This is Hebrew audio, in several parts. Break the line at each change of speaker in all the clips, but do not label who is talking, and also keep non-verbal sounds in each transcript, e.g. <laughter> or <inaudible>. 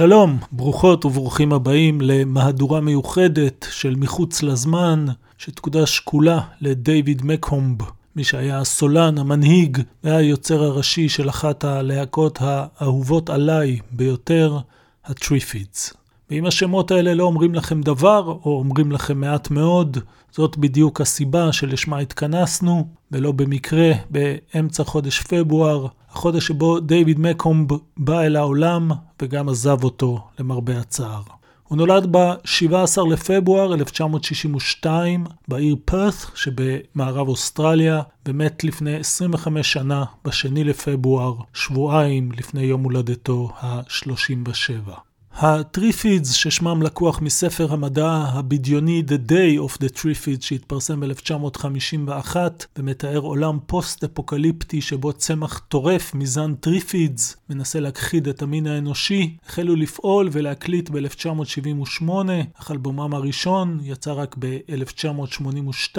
שלום, ברוכות וברוכים הבאים למהדורה מיוחדת של מחוץ לזמן, שתקודש כולה לדייוויד מקהומב, מי שהיה הסולן, המנהיג, והיוצר הראשי של אחת הלהקות האהובות עליי ביותר, הטריפידס. ואם השמות האלה לא אומרים לכם דבר, או אומרים לכם מעט מאוד, זאת בדיוק הסיבה שלשמה התכנסנו, ולא במקרה, באמצע חודש פברואר, החודש שבו דיוויד מקומב בא אל העולם וגם עזב אותו, למרבה הצער. הוא נולד ב-17 לפברואר 1962 בעיר פרת שבמערב אוסטרליה, ומת לפני 25 שנה, ב-2 לפברואר, שבועיים לפני יום הולדתו ה-37. הטריפידס, ששמם לקוח מספר המדע הבדיוני The Day of the Triffids שהתפרסם ב-1951 ומתאר עולם פוסט-אפוקליפטי שבו צמח טורף מזן טריפידס מנסה להכחיד את המין האנושי, החלו לפעול ולהקליט ב-1978, אך אלבומם הראשון יצא רק ב-1982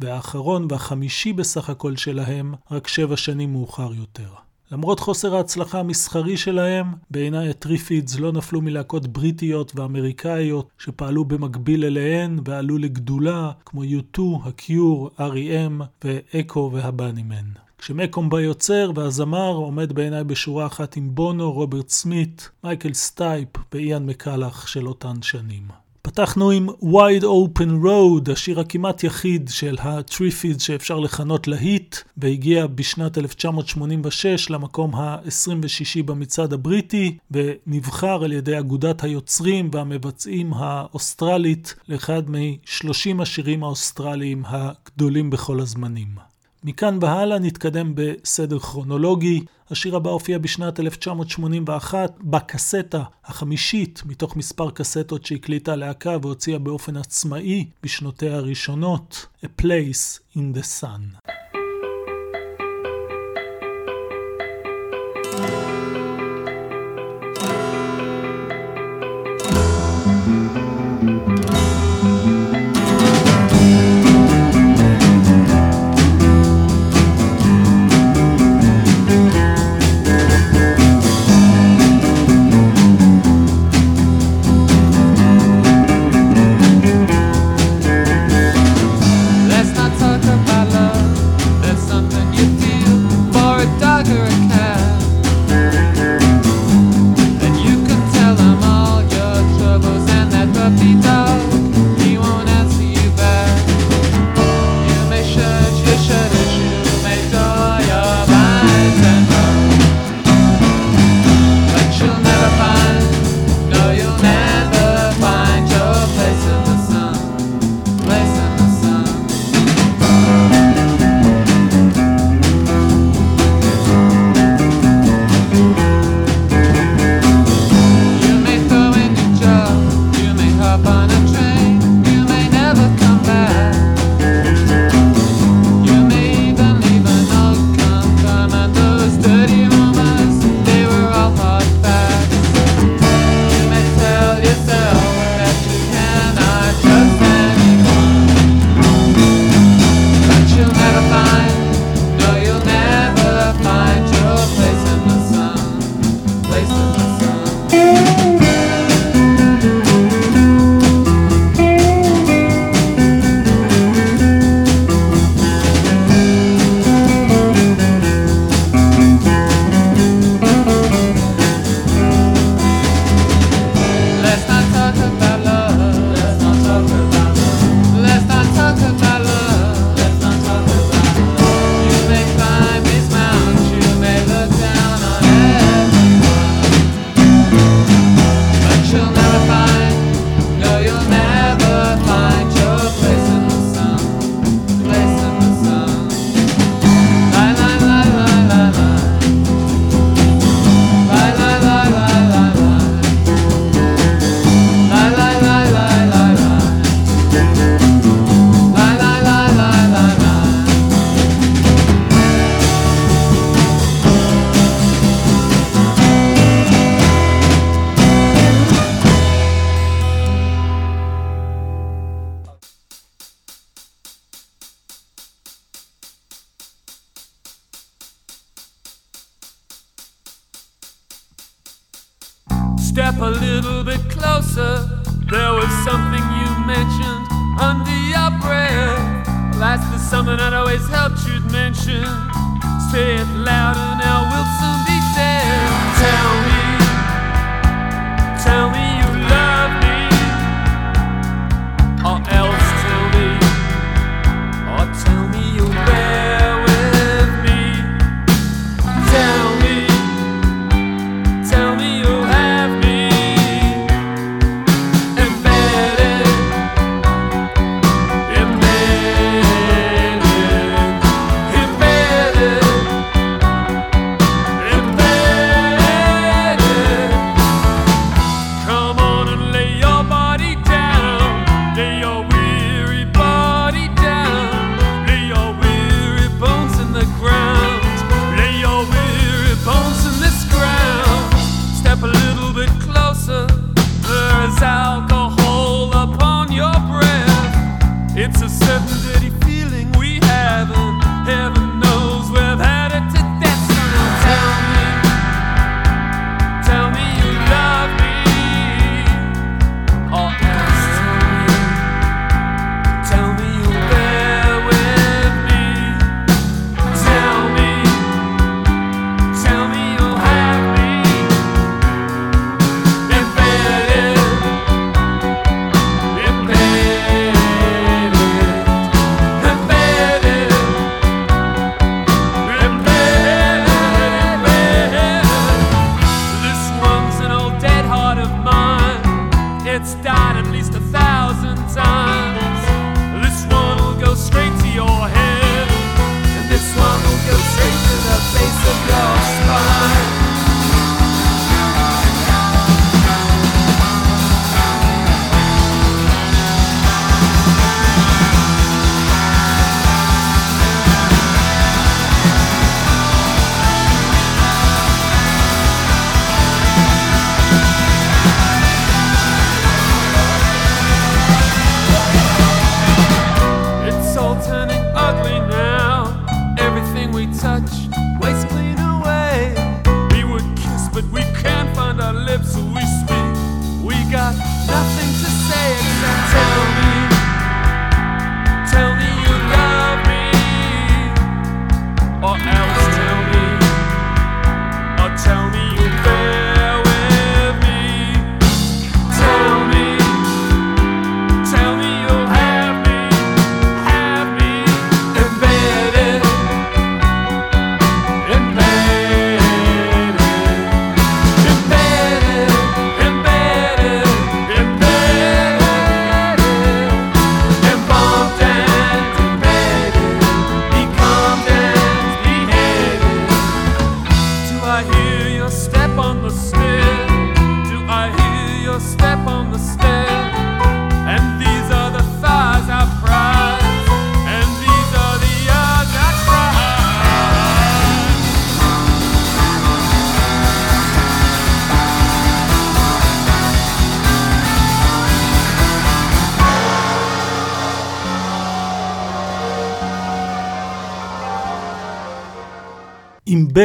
והאחרון והחמישי בסך הכל שלהם רק שבע שנים מאוחר יותר. למרות חוסר ההצלחה המסחרי שלהם, בעיניי הטריפידס לא נפלו מלהקות בריטיות ואמריקאיות שפעלו במקביל אליהן ועלו לגדולה, כמו U2, ה-Cure, R.E.M. ואקו והבאנימן. כשמקומב היוצר והזמר עומד בעיניי בשורה אחת עם בונו, רוברט סמית, מייקל סטייפ ואיאן מקאלוך של אותן שנים. פתחנו עם Wide Open Road, השיר הכמעט יחיד של הטריפידס שאפשר לכנות להיט, והגיע בשנת 1986 למקום ה-26 במצעד הבריטי, ונבחר על ידי אגודת היוצרים והמבצעים האוסטרלית לאחד מ-30 השירים האוסטרליים הגדולים בכל הזמנים. מכאן והלאה נתקדם בסדר כרונולוגי. השיר הבא הופיע בשנת 1981 בקסטה החמישית מתוך מספר קסטות שהקליטה הלהקה והוציאה באופן עצמאי בשנותיה הראשונות, A Place in the Sun.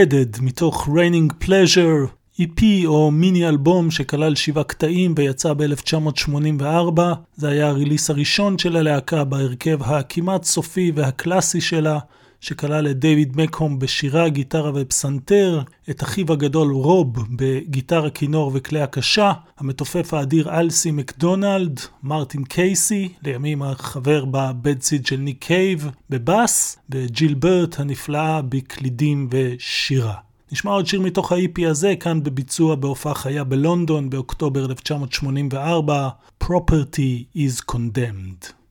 Embedded
מתוך Raining Pleasure, EP או מיני אלבום שכלל שבעה קטעים ויצא ב-1984. זה היה ה-release הראשון של הלהקה בהרכב הכמעט סופי והקלאסי שלה. שכלל את דיוויד מקומב בשירה, גיטרה ופסנתר, את אחיו הגדול רוב בגיטרה, כינור וכלי הקשה, המתופף האדיר אלסי מקדונלד, מרטין קייסי, לימים חבר ב-Bad Seeds של ניק קייב, בבאס, וג'יל ברט הנפלאה בקלידים ושירה. נשמע עוד שיר מתוך ה-IP הזה, כאן בביצוע בהופעה חיה בלונדון באוקטובר 1984, Property is Condemned.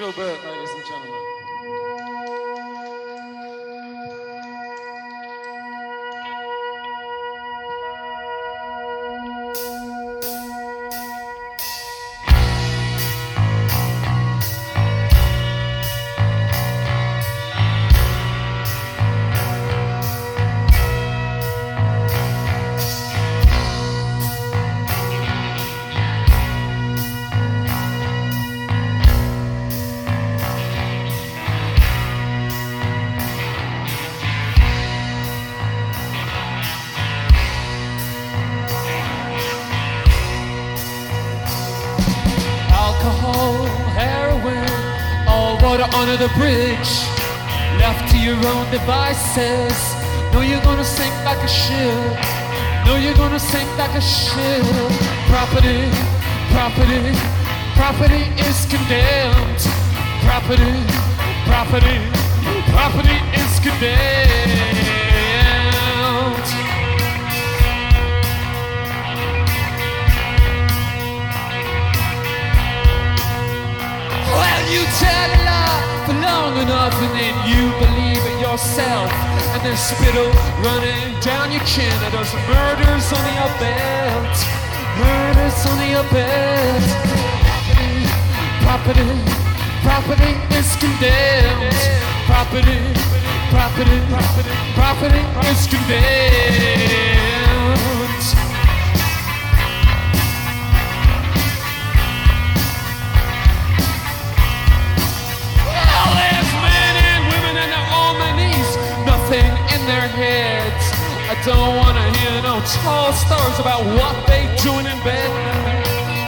Joe Bird, ladies bridge. Left to your own devices. Know you're gonna sink like a ship. Know you're gonna sink like a ship. Property, property, property is condemned. Property, property, property is condemned. Well, you tell a lie for long enough and then you believe it yourself. And there's spittle running down your chin and there's murders on your belt. Murders under your belt. Property, property is condemned. Property, property, property, property is condemned. Their heads. I don't wanna hear no tall stories about what they doing in bed.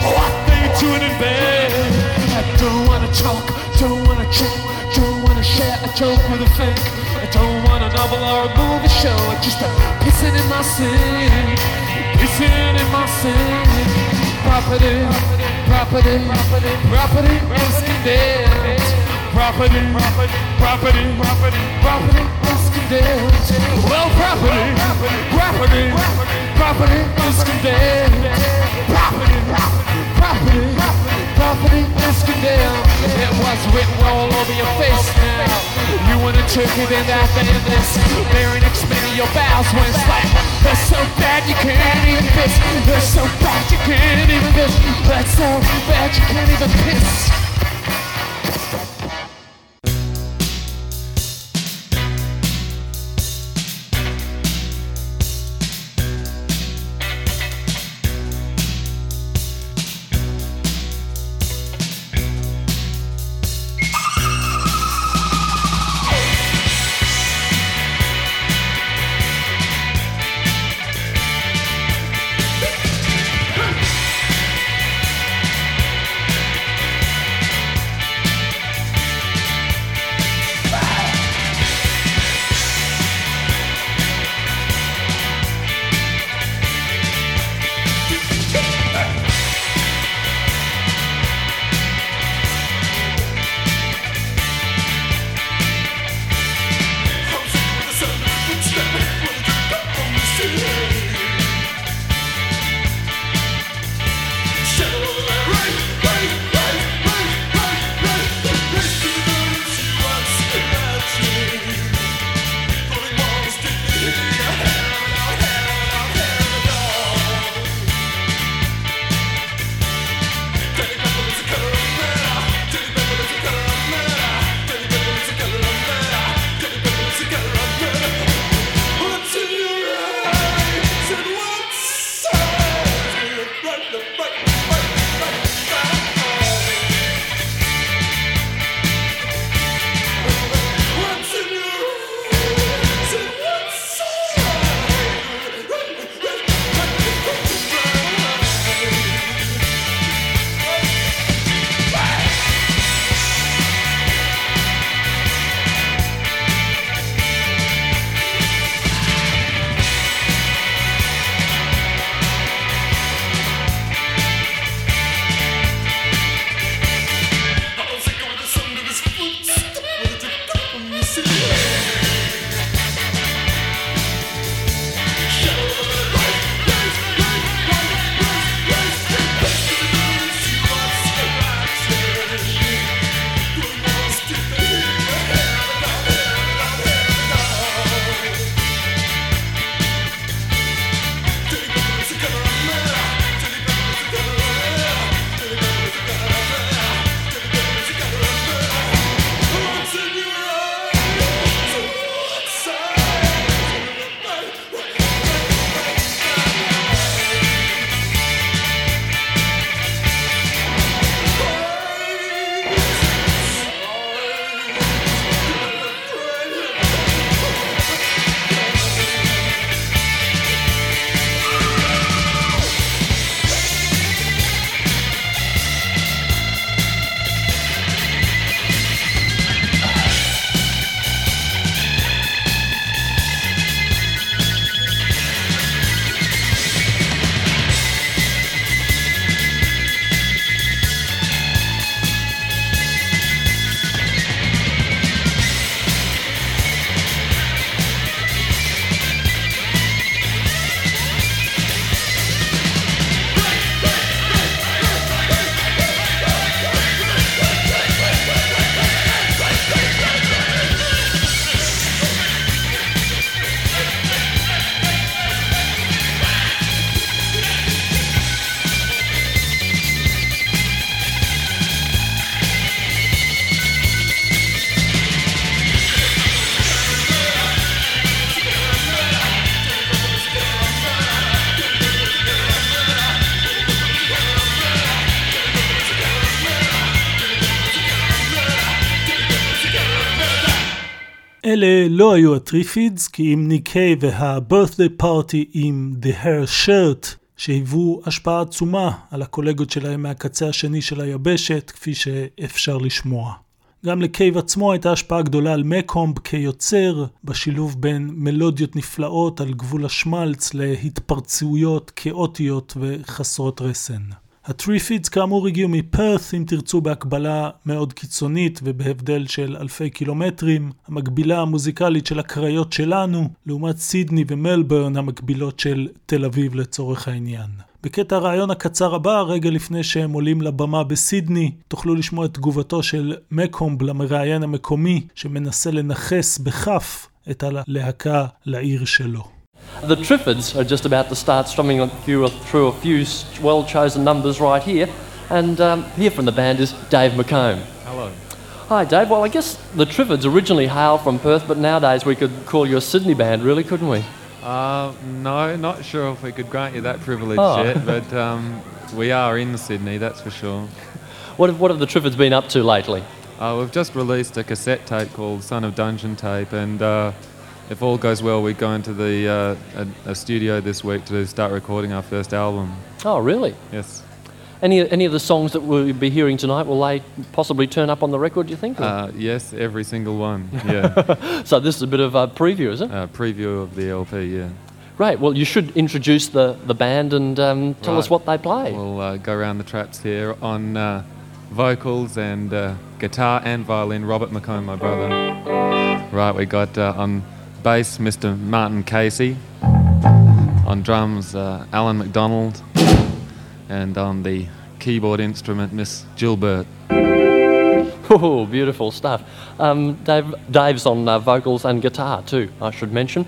What they doing in bed. I don't wanna talk, don't wanna chat, don't wanna share a joke with a friend. I don't want a novel or a movie show, I just a pissing in my sink, pissing in my sink. Property, property, property, property is condemned. Property, property, property, property. Is condemned. Well, property, property, property. Is condemned. Property, property, property. Is condemned. It was written all over your face now. You wanna took it in that this Bearing expanding your bowels when like They're so bad you can't even piss They're so bad you can't even piss They're so bad you can't even piss
לא היו הטריפידס, כי אם ניק קייב וה-birthday party עם The Hair Shirt, שהיוו השפעה עצומה על הקולגות שלהם מהקצה השני של היבשת, כפי שאפשר לשמוע. גם לקייב עצמו הייתה השפעה גדולה על מקומב כיוצר, בשילוב בין מלודיות נפלאות על גבול השמאלץ להתפרצויות כאוטיות וחסרות רסן. הטריפידס כאמור הגיעו מפרת, אם תרצו בהקבלה מאוד קיצונית ובהבדל של אלפי קילומטרים, המקבילה המוזיקלית של הקריות שלנו, לעומת סידני ומלברן המקבילות של תל אביב לצורך העניין. בקטע הרעיון הקצר הבא, רגע לפני שהם עולים לבמה בסידני, תוכלו לשמוע את תגובתו של מקומב למראיין המקומי, שמנסה לנכס בכף את הלהקה לעיר שלו.
The Triffids are just about to start strumming through a, through a few well chosen numbers right here. And um, here from the band is Dave McComb.
Hello.
Hi, Dave. Well, I guess the Triffids originally hail from Perth, but nowadays we could call you a Sydney band, really, couldn't we?
Uh, no, not sure if we could grant you that privilege
Oh.
yet, but um, we are in Sydney, that's for sure. <laughs>
What have, what have the Triffids been up to lately?
Uh, we've just released a cassette tape called Son of Dungeon Tape, and uh, if all goes well, we go into the uh, a, a studio this week to start recording our first album.
Oh, really?
Yes.
Any, any of the songs that we'll be hearing tonight, will they possibly turn up on the record, do you think?
Uh, yes, every single one. <laughs> Yeah.
so this is a bit of a preview, is it?
uh, preview of the LP. Yeah.
Right, Well, you should introduce the, the band and um, tell us what they play.
We'll uh, go around the traps here on uh, vocals and uh, guitar and violin. Robert McComb, my brother. Right, we got uh, on bass Mr. Martin Casey. On drums, uh, Alan McDonald. And on the keyboard instrument, Miss Gilbert.
Oh, beautiful stuff. Um, Dave, Dave's on uh, vocals and guitar too, I should mention.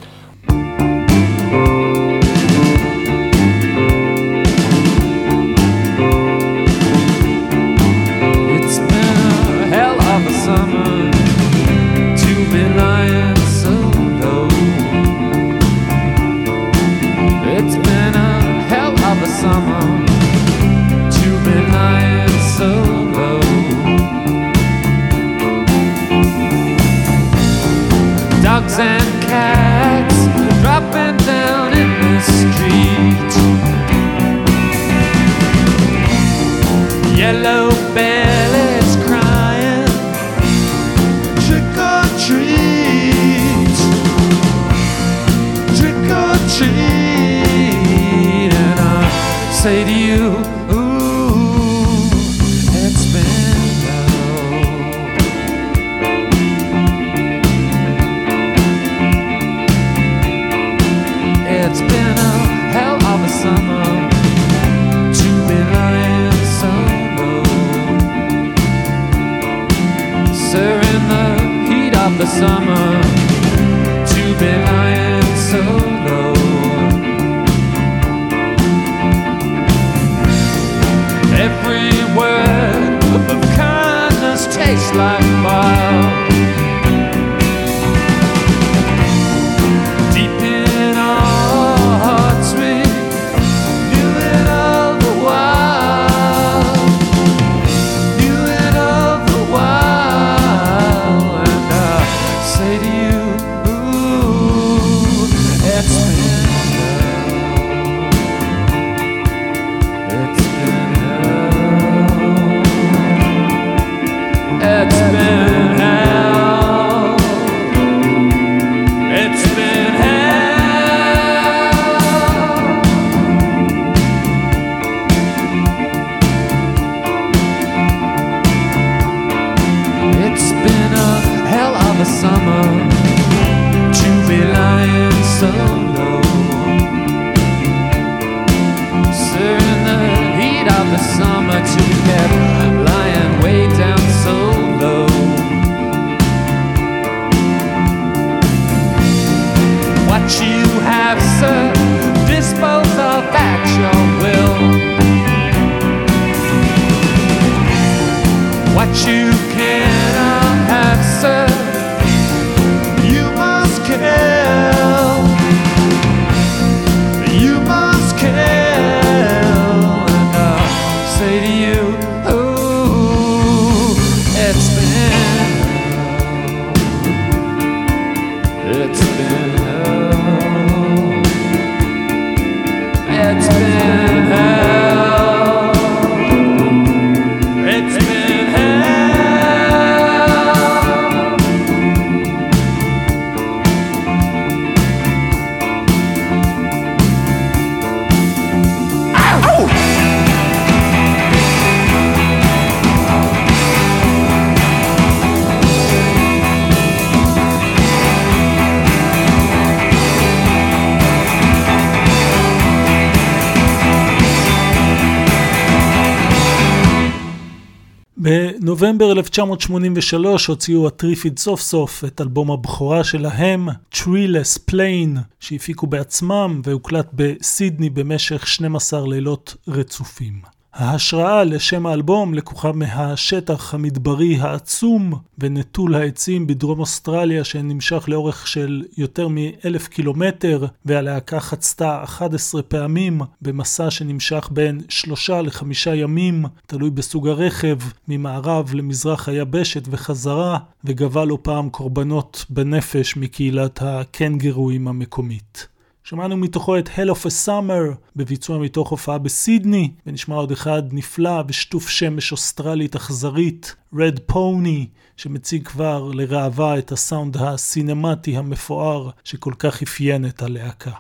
בנובמבר 1983 הוציאו הטריפיד סוף סוף את אלבום הבכורה שלהם, Treeless Plane, שהפיקו בעצמם והוקלט בסידני במשך 12 לילות רצופים. ההשראה לשם האלבום לקוחה מהשטח המדברי העצום ונטול העצים בדרום אוסטרליה שנמשך לאורך של יותר מאלף קילומטר והלהקה חצתה 11 פעמים במסע שנמשך בין שלושה לחמישה ימים, תלוי בסוג הרכב, ממערב למזרח היבשת וחזרה, וגבה לא פעם קורבנות בנפש מקהילת הקנגרואים המקומית. שמענו מתוכו את Hell of a Summer בביצוע מתוך הופעה בסידני, ונשמע עוד אחד נפלא בשטוף שמש אוסטרלית אכזרית, Red Pony, שמציג כבר לראווה את הסאונד הסינמטי המפואר שכל כך אפיין את הלהקה.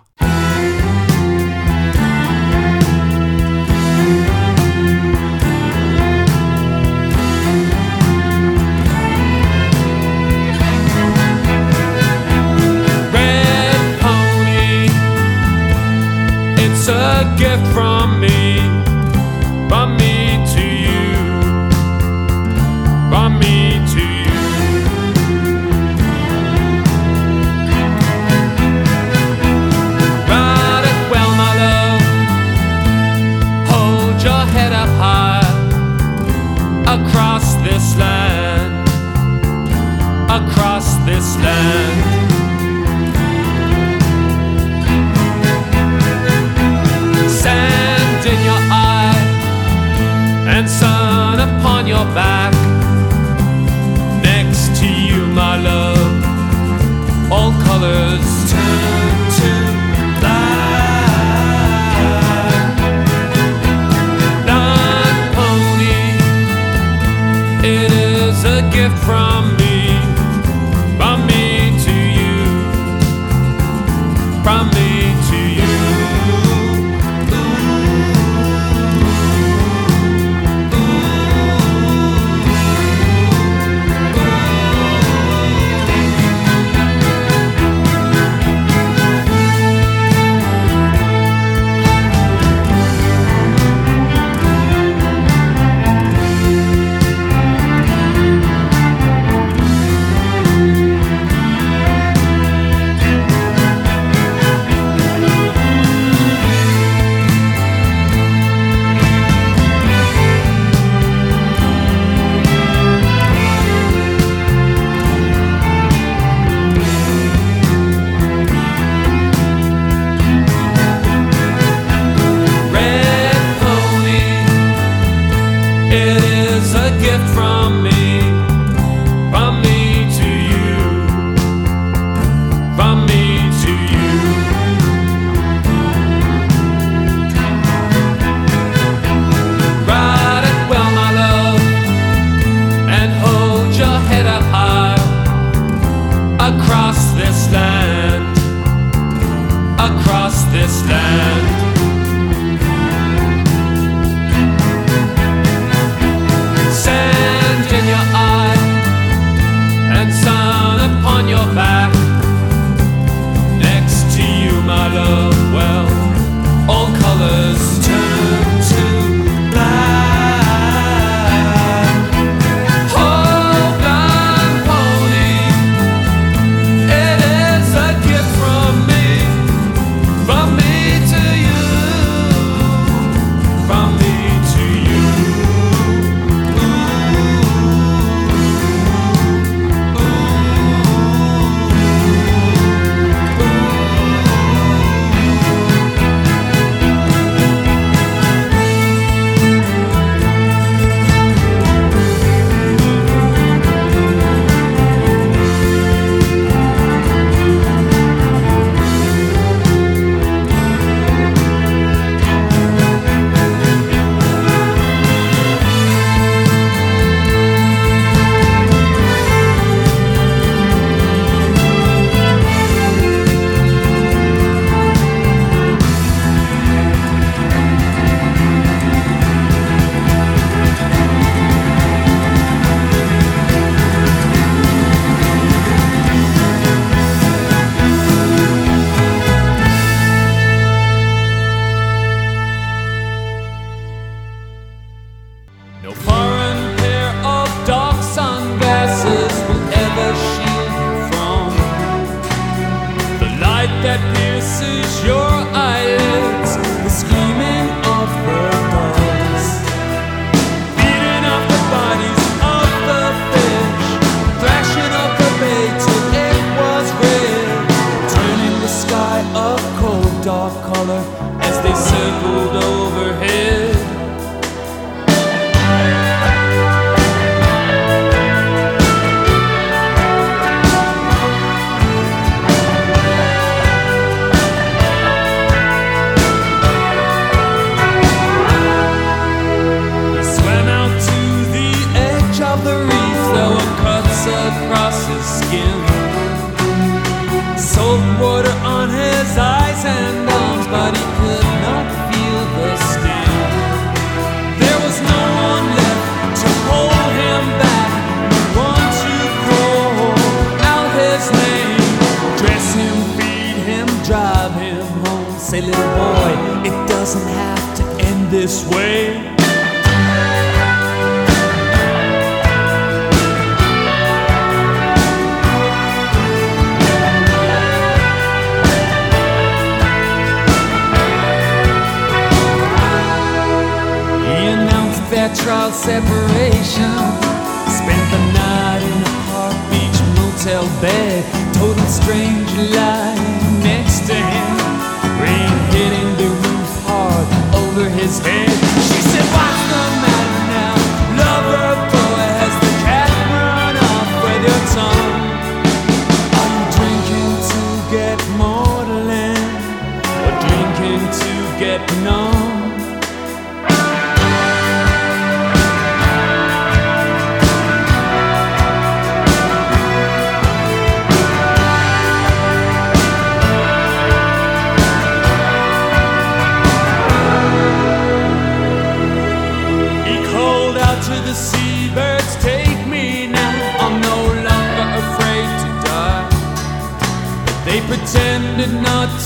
Gift from me, from me to you, from me to you. Ride it well, my love. Hold your head up high across this land, across this land. And sun upon your back. Next to you, my love, all colors turn to black. That pony, it is a gift from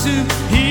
to.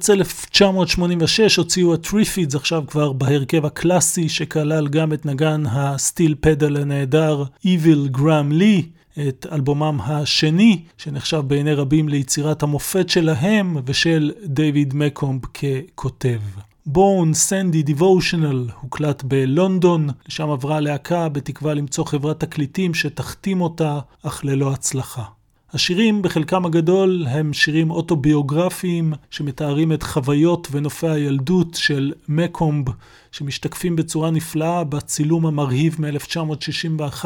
במרץ 1986 הוציאו הטריפידס עכשיו כבר בהרכב הקלאסי שכלל גם את נגן ה-steel pedal הנהדר Evil גרהאם לי, את אלבומם השני שנחשב בעיני רבים ליצירת המופת שלהם ושל דיוויד מקומב ככותב. Born Sandy Devotional הוקלט בלונדון, לשם עברה הלהקה בתקווה למצוא חברת תקליטים שתחתים אותה, אך ללא הצלחה. השירים בחלקם הגדול הם שירים אוטוביוגרפיים שמתארים את חוויות ונופי הילדות של מקומב שמשתקפים בצורה נפלאה בצילום המרהיב מ-1961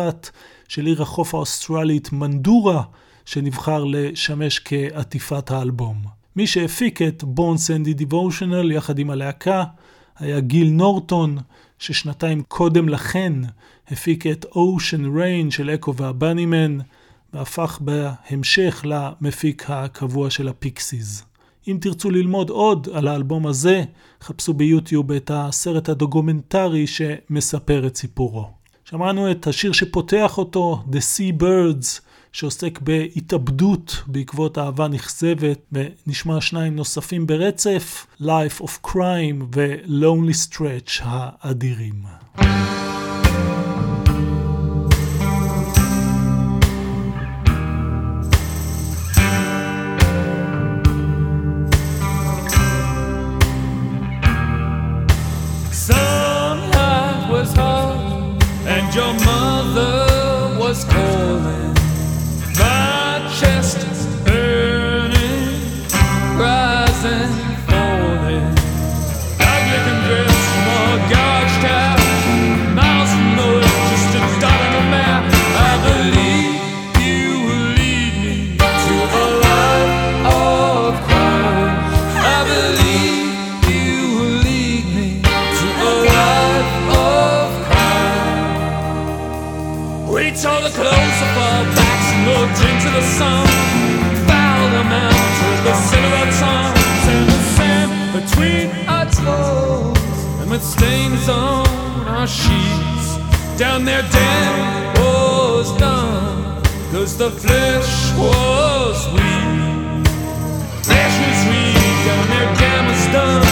של עיר החוף האוסטרלית מנדורה שנבחר לשמש כעטיפת האלבום. מי שהפיק את בורן סנדי דיבושנל יחד עם הלהקה היה גיל נורטון ששנתיים קודם לכן הפיק את Ocean Rain של אקו והבאנימן והפך בהמשך למפיק הקבוע של הפיקסיס. אם תרצו ללמוד עוד על האלבום הזה, חפשו ביוטיוב את הסרט הדוקומנטרי שמספר את סיפורו. שמענו את השיר שפותח אותו, The Seabirds, שעוסק בהתאבדות בעקבות אהבה נכזבת, ונשמע שניים נוספים ברצף, Life of Crime ו-Lonely Stretch האדירים.
Stains on our sheets, down there damn was done. Cause the flesh was weak. Flesh was weak, down there damn was done.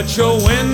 But your window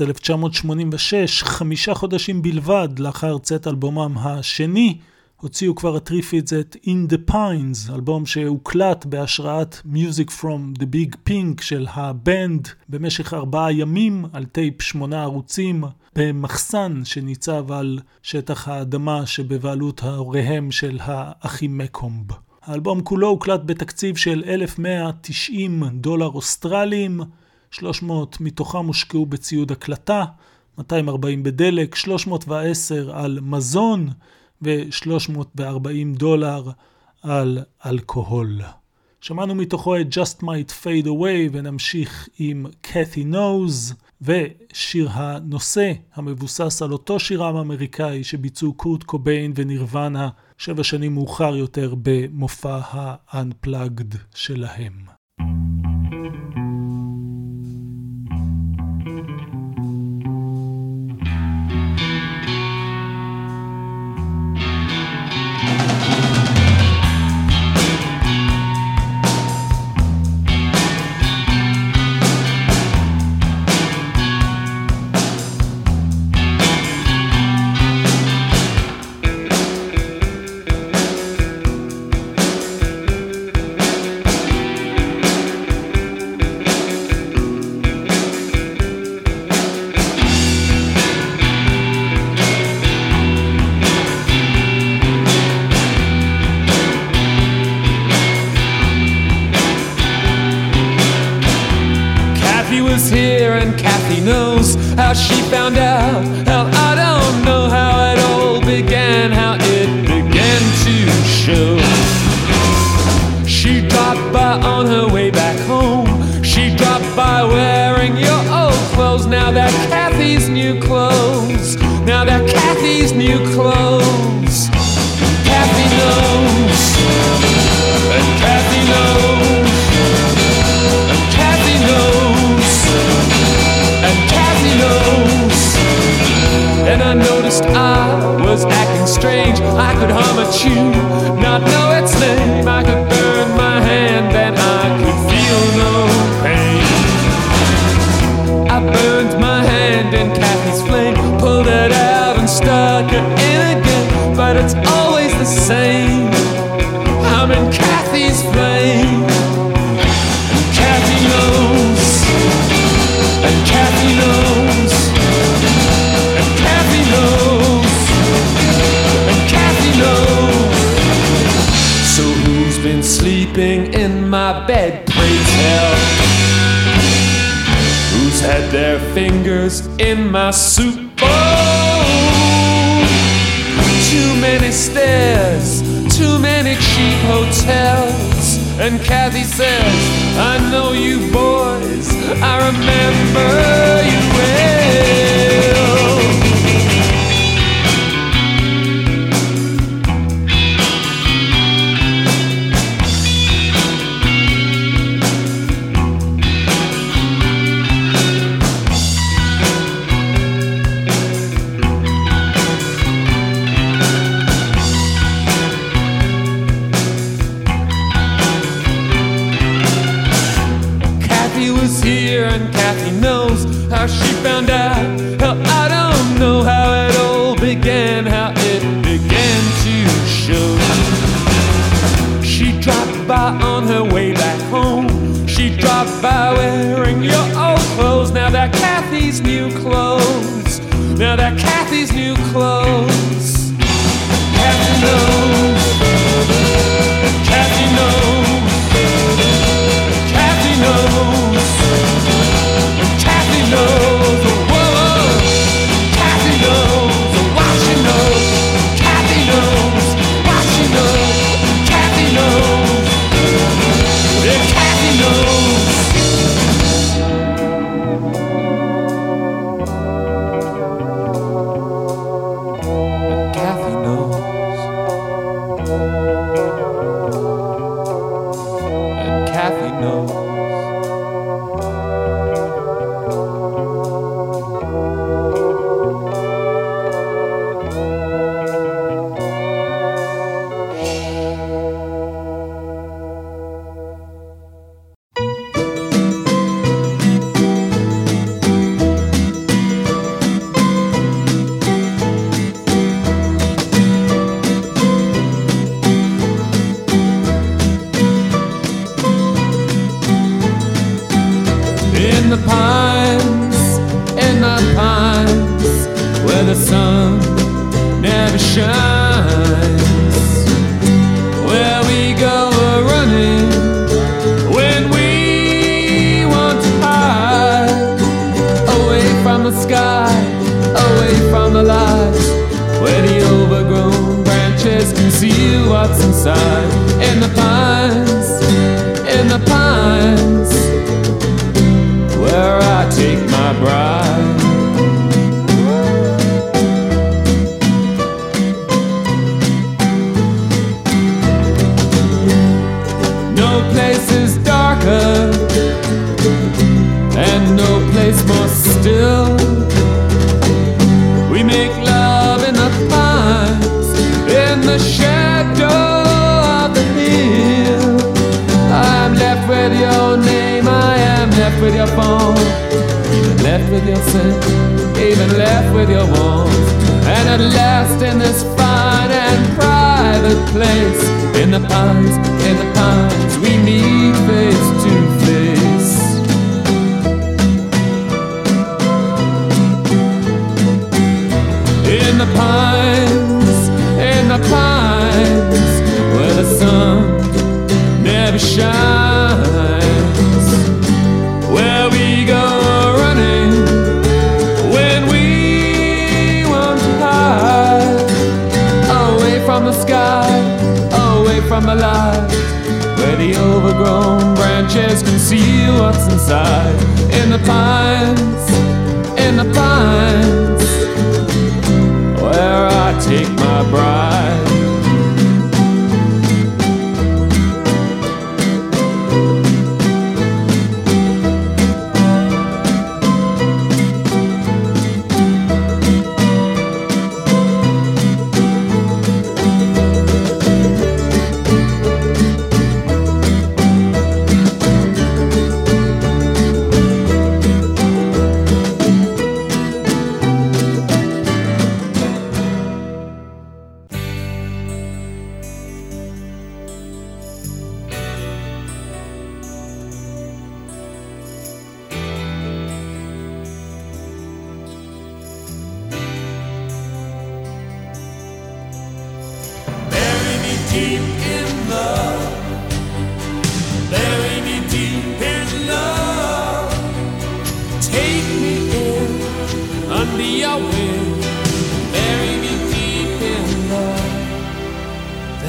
באוגוסט 1986, חמישה חודשים בלבד לאחר צאת אלבומם השני, הוציאו כבר הטריפידס את In the Pines, אלבום שהוקלט בהשראת Music From the Big Pink של הבנד במשך ארבעה ימים על טייפ שמונה ערוצים במחסן שניצב על שטח האדמה שבבעלות הוריהם של האחים מקומב. האלבום כולו הוקלט בתקציב של 1,190 דולר אוסטרלים, 300 מתוכם הושקעו בציוד הקלטה, 240 בדלק, 310 על מזון ו-340 דולר על אלכוהול. שמענו מתוכו את Just Might Fade Away ונמשיך עם Cathy Knows ושיר הנושא המבוסס על אותו שירם אמריקאי שביצעו קורט קוביין ונירוונה שבע שנים מאוחר יותר במופע ה-unplugged שלהם.
Oh.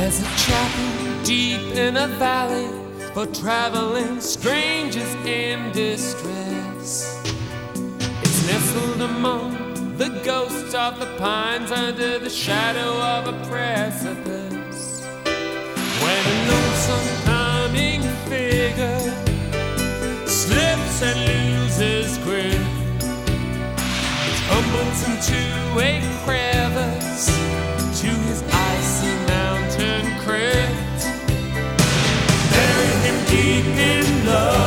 There's a chapel deep in a valley for traveling strangers in distress. It's nestled among the ghosts of the pines under the shadow of a precipice. When a figure slips and loses grip, it tumbles into a crevice to his icy mountain crypt. Bury him deep in love.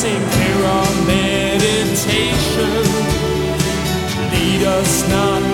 They sing here on meditation. Lead us not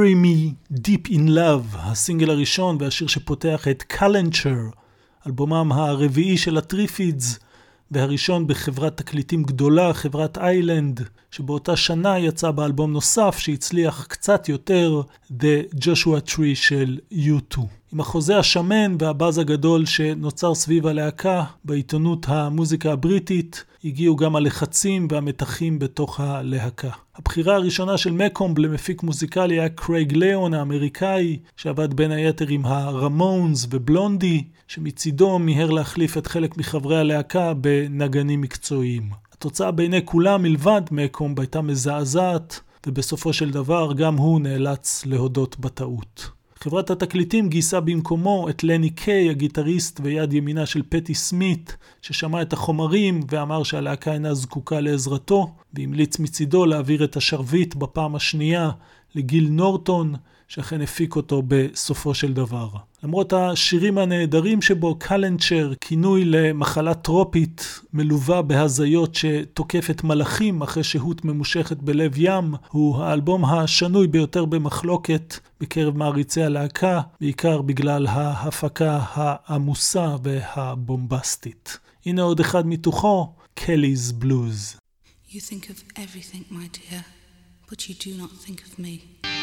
Bury Me Deep in Love,
הסינגל הראשון והשיר שפותח את Calenture, אלבומם הרביעי של הטריפידס, והראשון בחברת תקליטים גדולה, חברת איילנד, שבאותה שנה יצא באלבום נוסף שהצליח קצת יותר, The Joshua Tree של U2. עם החוזה השמן והבאז הגדול שנוצר סביב הלהקה בעיתונות המוזיקה הבריטית, הגיעו גם הלחצים והמתחים בתוך הלהקה. הבחירה הראשונה של מקומב למפיק מוזיקלי היה קרייג ליאון האמריקאי, שעבד בין היתר עם הרמונס ובלונדי, שמצידו מיהר להחליף את חלק מחברי הלהקה בנגנים מקצועיים. התוצאה בעיני כולם מלבד מקומב הייתה מזעזעת, ובסופו של דבר גם הוא נאלץ להודות בטעות. חברת התקליטים גייסה במקומו את לני קיי, הגיטריסט ויד ימינה של פטי סמית, ששמע את החומרים ואמר שהלהקה אינה זקוקה לעזרתו, והמליץ מצידו להעביר את השרביט בפעם השנייה לגיל נורטון, שאכן הפיק אותו בסופו של דבר. למרות השירים הנהדרים שבו, קלנצ'ר, כינוי למחלה טרופית מלווה בהזיות שתוקפת מלאכים אחרי שהות ממושכת בלב ים, הוא האלבום השנוי ביותר במחלוקת בקרב מעריצי הלהקה, בעיקר בגלל ההפקה העמוסה והבומבסטית. הנה עוד אחד מתוכו, קלי's בלוז.
You think of everything, my dear, but you do not think of me.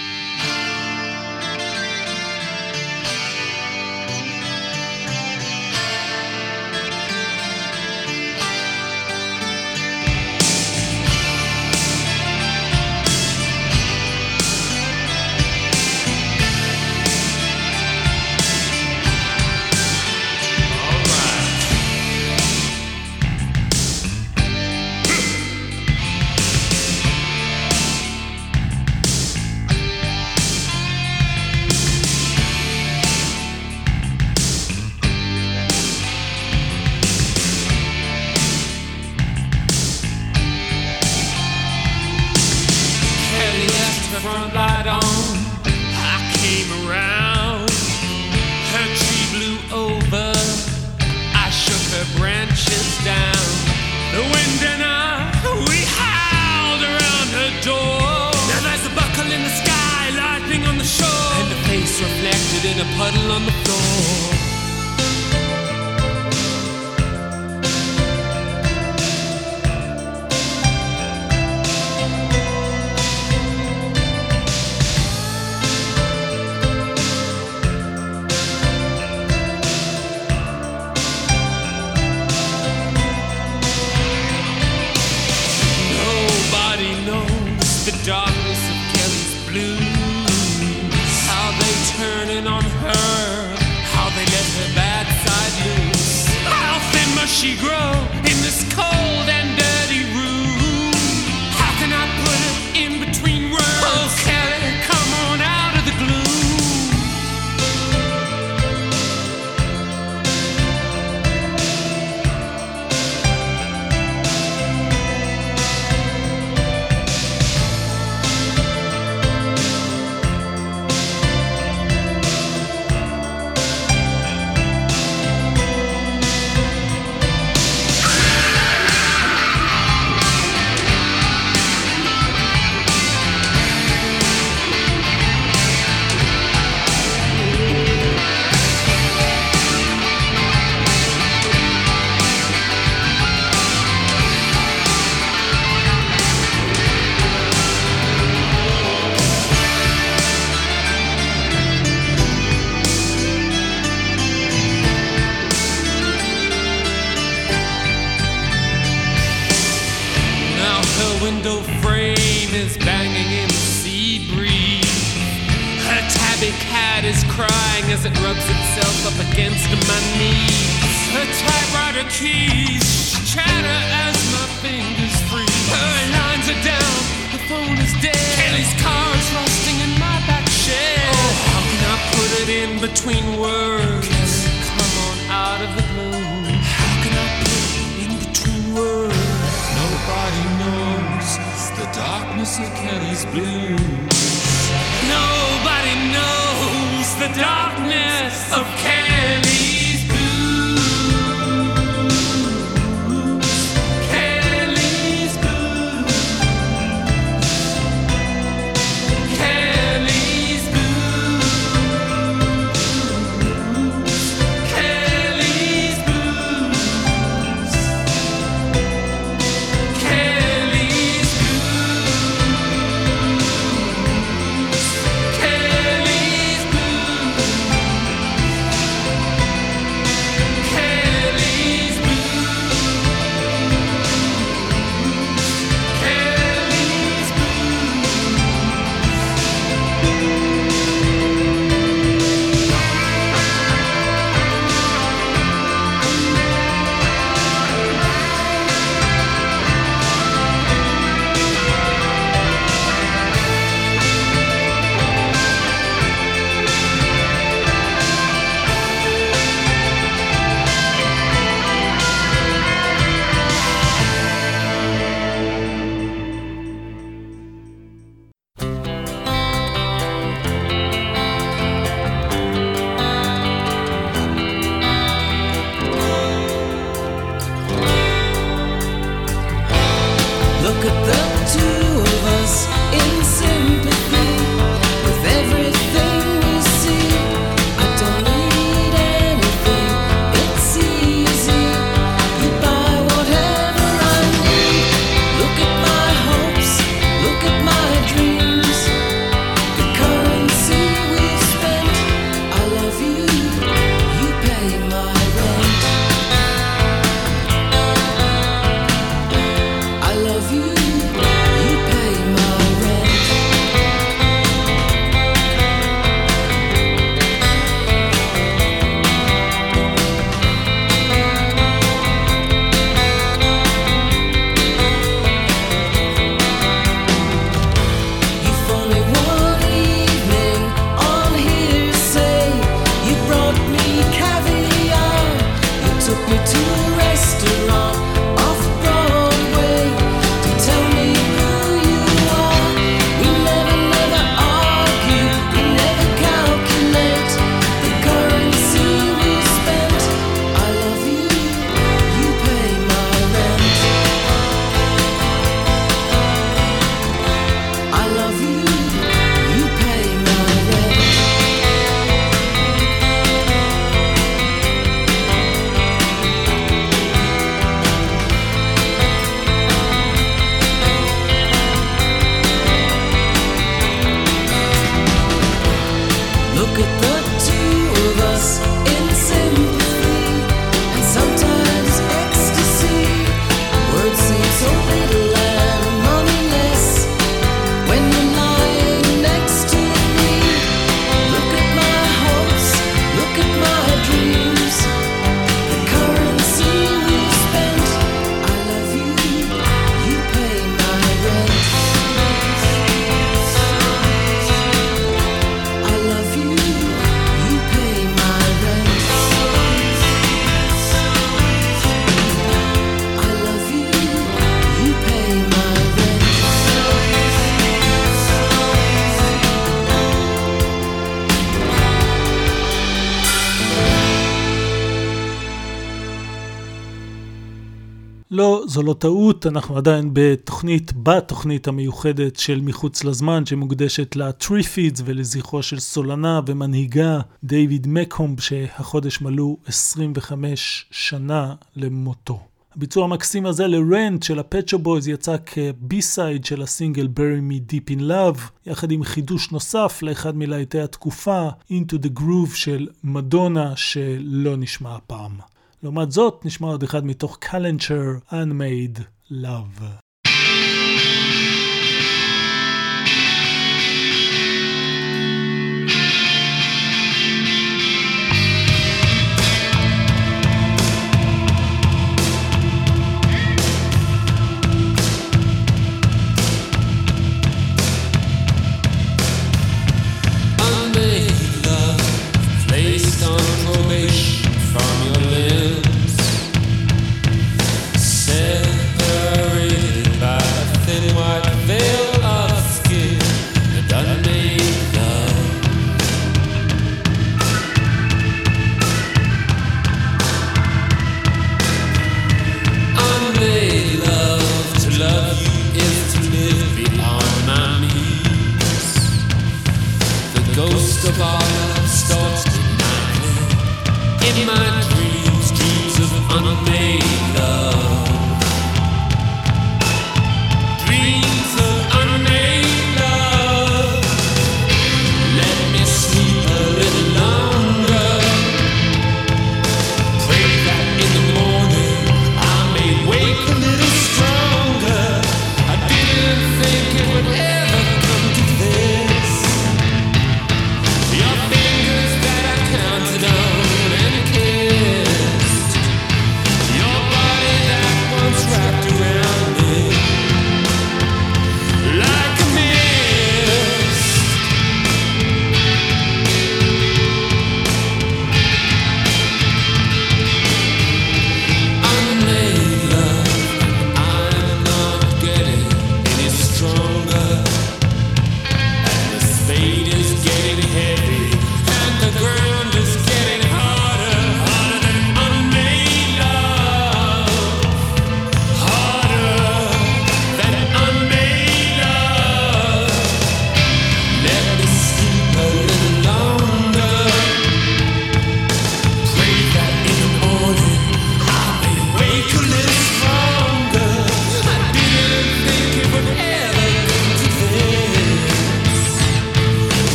זו לא טעות, אנחנו עדיין בתוכנית, בתוכנית המיוחדת של מחוץ לזמן, שמוקדשת לטריפידס ולזכרו של סולנה ומנהיגה דיוויד מקומב, שהחודש מלאו 25 שנה למותו. הביצוע המקסים הזה ל-Rent של הפט שופ בויז יצא כ-B-side של הסינגל Bury Me Deep in Love, יחד עם חידוש נוסף לאחד מלהיטי התקופה, Into the Groove של מדונה, שלא נשמע הפעם. לעומת זאת, נשמע עוד אחד מתוך קלנצ'ר Unmade Love.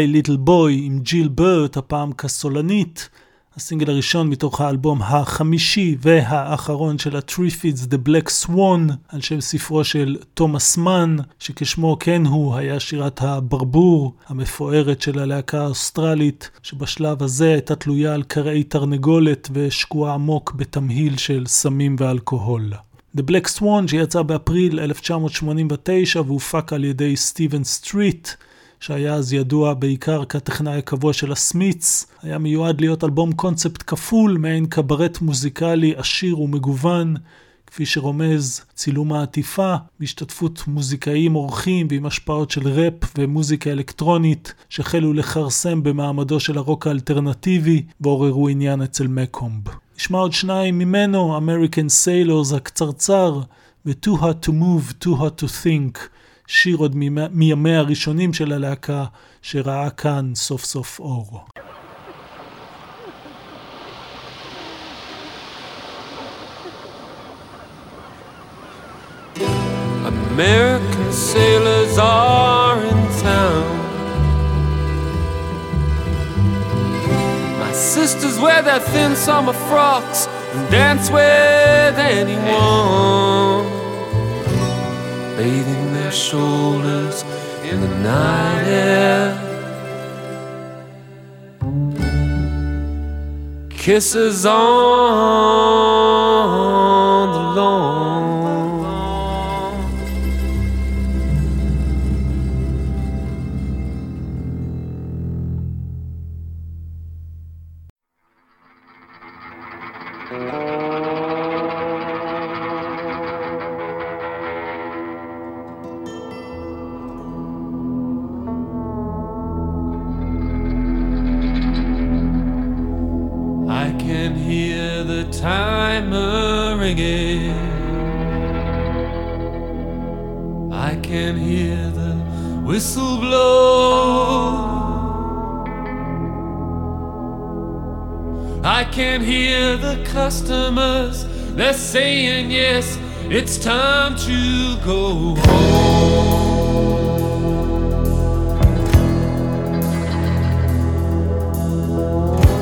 Goodbye Little Boy עם ג'יל ברט, הפעם כסולנית. הסינגל הראשון מתוך האלבום החמישי והאחרון של הטריפידס The Black Swan, על שם ספרו של תומאס מאן, שכשמו כן הוא היה שירת הברבור המפוארת של הלהקה האוסטרלית, שבשלב הזה הייתה תלויה על כרעי תרנגולת ושקועה עמוק בתמהיל של סמים ואלכוהול. The Black Swan שיצא באפריל 1989 והופק על ידי סטיבן סטריט, שהיה אז ידוע בעיקר כטכנאי הקבוע של הסמיץ, היה מיועד להיות אלבום קונספט כפול, מעין קברט מוזיקלי עשיר ומגוון, כפי שרומז צילום העטיפה, בהשתתפות מוזיקאים אורחים ועם השפעות של ראפ ומוזיקה אלקטרונית, שהחלו לכרסם במעמדו של הרוק האלטרנטיבי ועוררו עניין אצל מקומב. נשמע עוד שניים ממנו, American Sailors הקצרצר, ו-Too Hot to Move, Too Hot to Think. שיר עוד מימיה הראשונים של הלהקה, שראה כאן סוף סוף אור.
American sailors are in town. My sisters wear their thin summer frocks and dance with anyone. Bathing their shoulders in the night air. Kisses on the lawn. I can hear the whistle blow. I can hear the customers, they're saying yes, it's time to go home.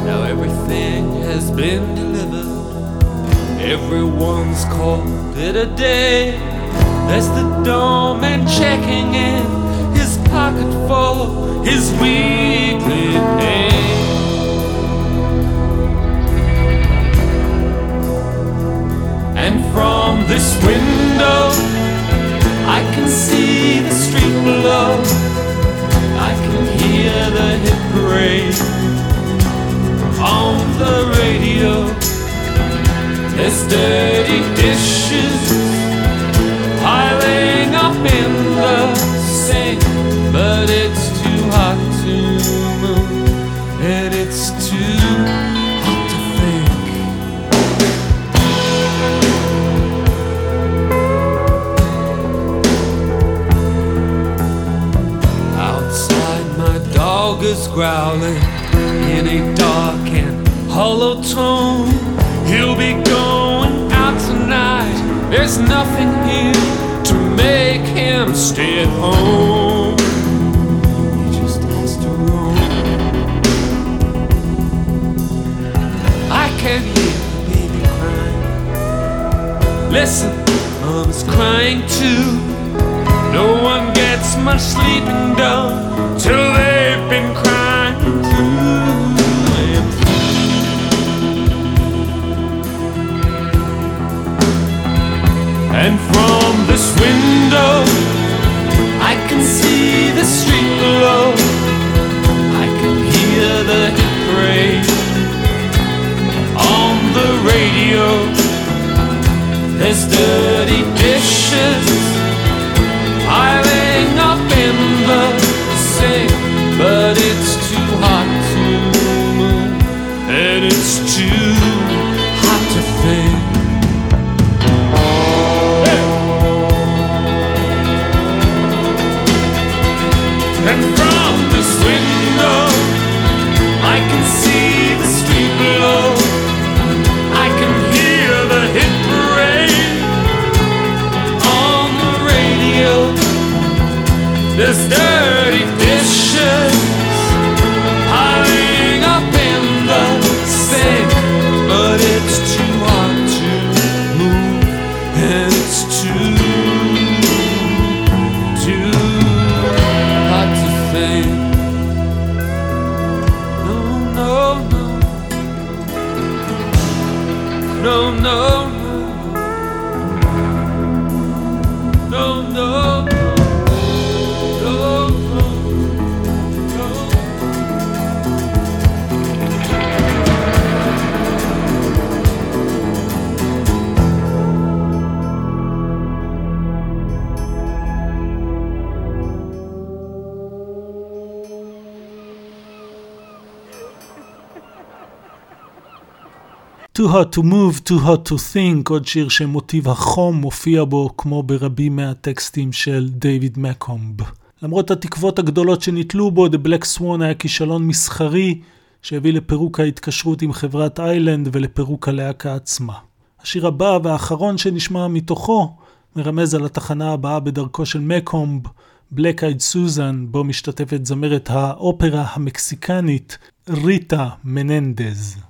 Now everything has been. Everyone's called it a day. There's the doorman checking in his pocket for his weekly pay. And from this window, I can see the street below. I can hear the hit parade on the radio. There's dirty dishes piling up in the sink, but it's too hot to move, and it's too hot to think. Outside, my dog is growling in a dark and hollow tone. He'll be. There's nothing here to make him stay at home. He just has to roam. I can hear the baby crying. Listen, mom's crying too. No one gets much sleeping done till they've been crying And from this window, I can see the street below. I can hear the parade on the radio. There's dirty dishes.
Hot to move, too hot to think, עוד שיר שמוטיב החום מופיע בו כמו ברבים מהטקסטים של דייוויד מקומב. למרות התקוות הגדולות שנתלו בו, The Black Swan היה כישלון מסחרי שהביא לפירוק ההתקשרות עם חברת איילנד ולפירוק הלהקה עצמה. השיר הבא והאחרון שנשמע מתוכו מרמז על התחנה הבאה בדרכו של מקומב, Black Eyed Susan, בו משתתפת זמרת האופרה המקסיקנית ריטה מננדז.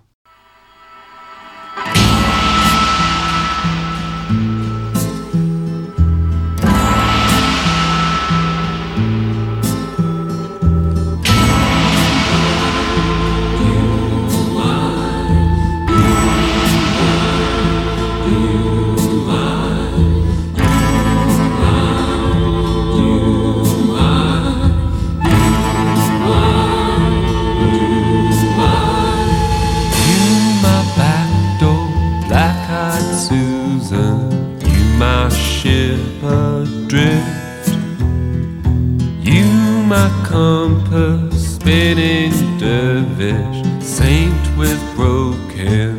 Dervish, saint with broken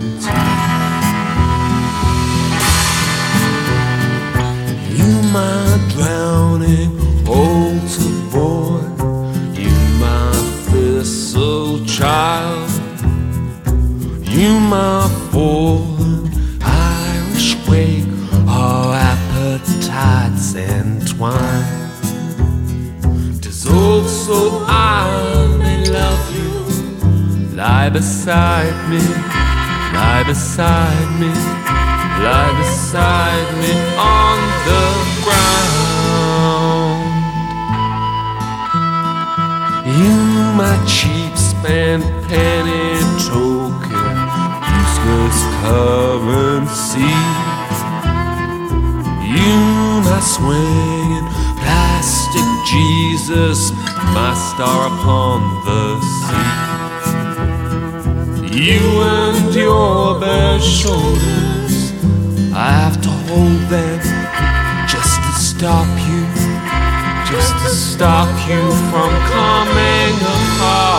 Lie beside me, lie beside me, lie beside me on the ground. You my cheap spent penny token, useless currency. You my swinging plastic Jesus, my star upon the sea. You and your bare shoulders, I have to hold them just to stop you just to stop you from coming apart.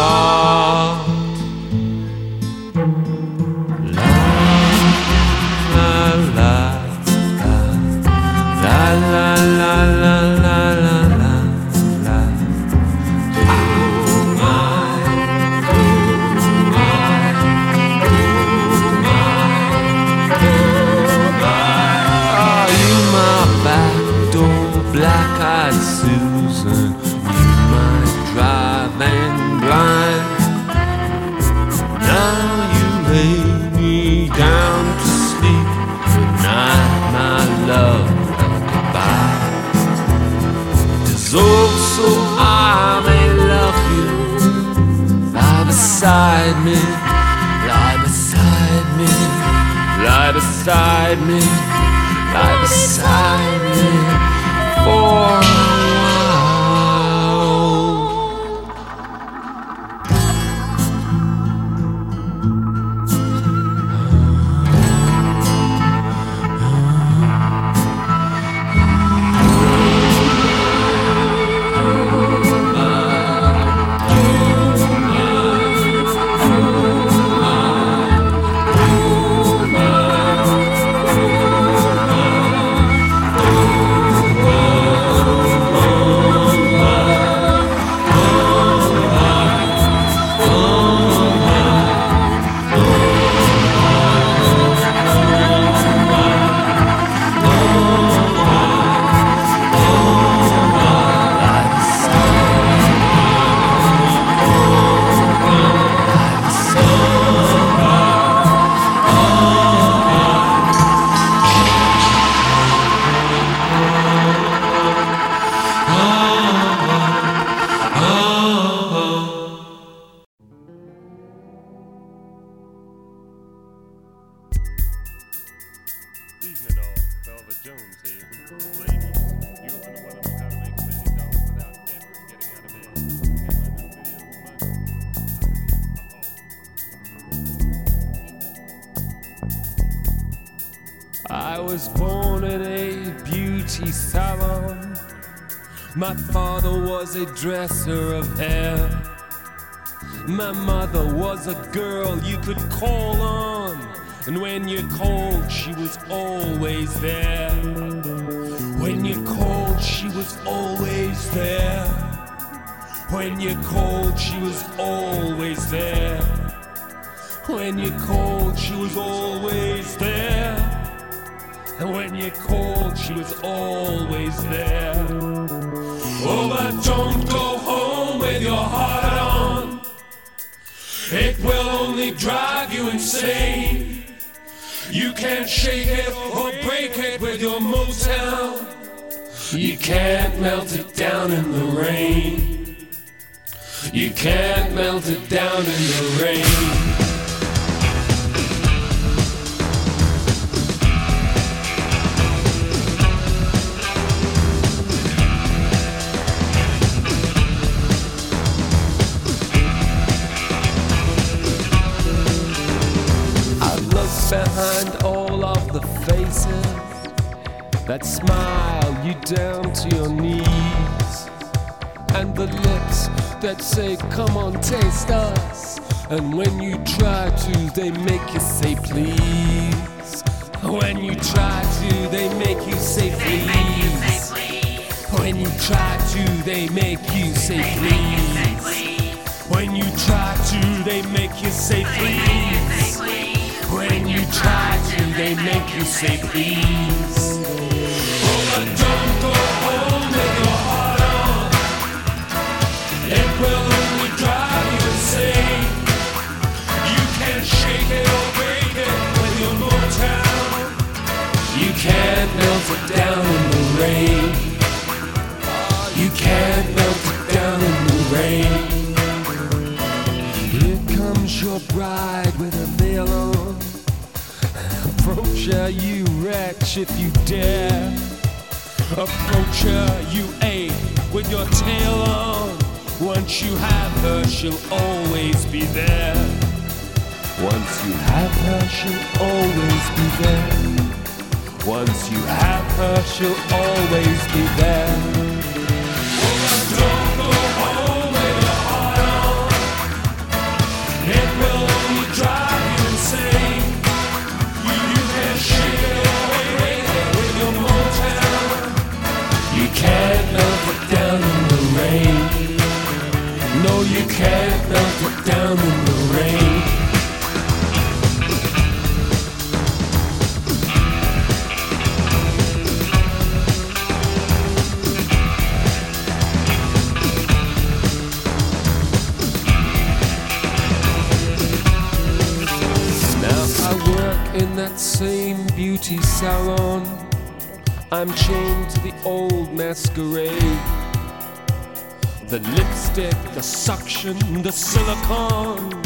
Dresser of hair. My mother was a girl you could call on. And when you called, she was always there. When you called, she was always there. When you called, she was always there. When you called, she was always there. And when you called, she was always there. Oh, but don't go home with your heart on. It will only drive you insane. You can't shake it or break it with your motel. You can't melt it down in the rain. You can't melt it down in the rain. That smile you down to your knees, and the lips that say, Come on, taste us. And when you try to, they make you say, Please. When you try to, they make you say, Please. When you try to, they make you say, Please. When you try to, they make you say please. When you try to, they make you say please. Down in the rain. You can't melt it down in the rain. Here comes your bride with a veil on. Approach her, you wretch, if you dare. Approach her, you ape, with your tail on. Once you have her, she'll always be there. Once you have her, she'll always be there. Once you have her, she'll always be there. Don't go home with your beauty salon. I'm chained to the old masquerade. The lipstick, the suction, the silicone.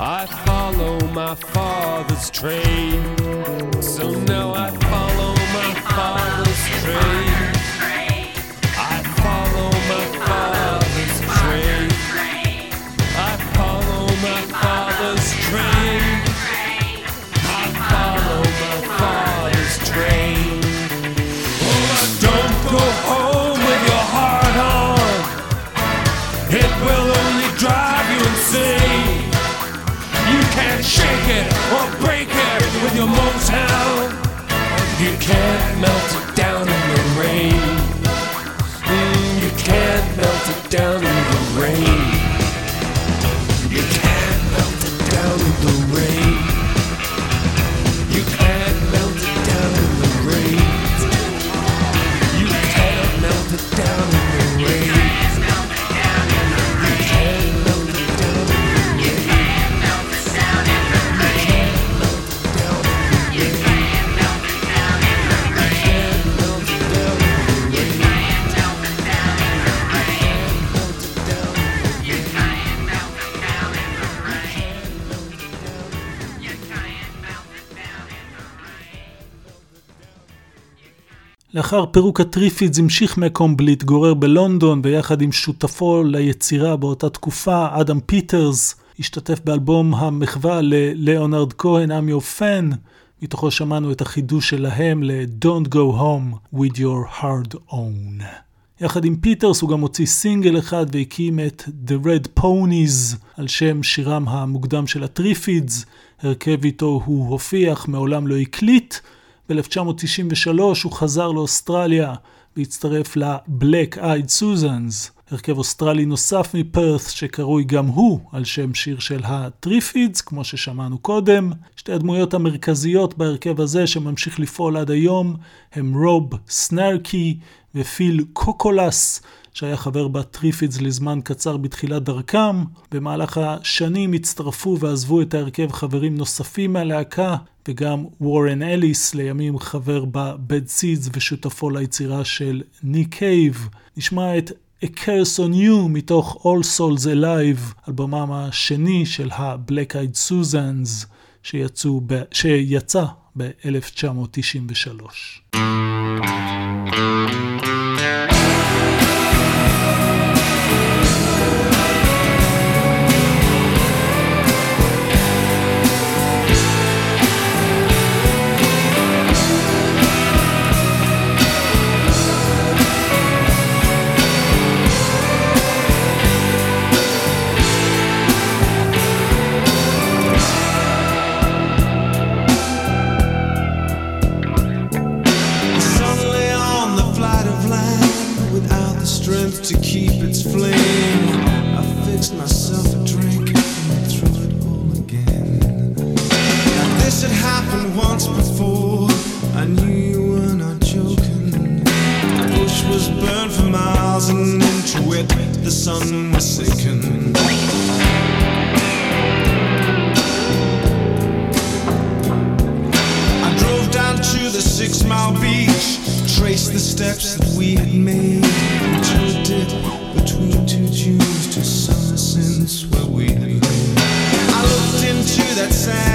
I follow my father's trade. So now I follow my father's trade. Motown. You can't melt
לאחר פירוק הטריפידס המשיך מקום להתגורר בלונדון ביחד עם שותפו ליצירה באותה תקופה, אדם פיטרס, השתתף באלבום המחווה ללאונרד כהן, I'm your fan, מתוכו שמענו את החידוש שלהם ל-Don't go home with your hard-on. יחד עם פיטרס הוא גם הוציא סינגל אחד והקים את The Red Ponies על שם שירם המוקדם של הטריפידס, הרכב איתו הוא הופיע, אך מעולם לא הקליט. ב-1993 הוא חזר לאוסטרליה והצטרף ל-Black Eyed Susans, הרכב אוסטרלי נוסף מפרת' שקרוי גם הוא על שם שיר של הטריפידס, כמו ששמענו קודם. שתי הדמויות המרכזיות בהרכב הזה שממשיך לפעול עד היום הם רוב סנרקי ופיל קוקולס, שהיה חבר בטריפידס לזמן קצר בתחילת דרכם. במהלך השנים הצטרפו ועזבו את ההרכב חברים נוספים מהלהקה, וגם וורן אליס, לימים חבר ב-Bad Seeds ושותפו ליצירה של ניק קייב. נשמע את A Curse on You מתוך All Souls Alive, אלבומם השני של ה-Black Eyed Susans, ב- שיצא ב-1993.
Once before. I knew you were not joking. The bush was burned for miles, and into it the sun was sinking. I drove down to the six mile beach, traced the steps that we had made into a dip between two dunes to summer since where we had lain. I looked into that sand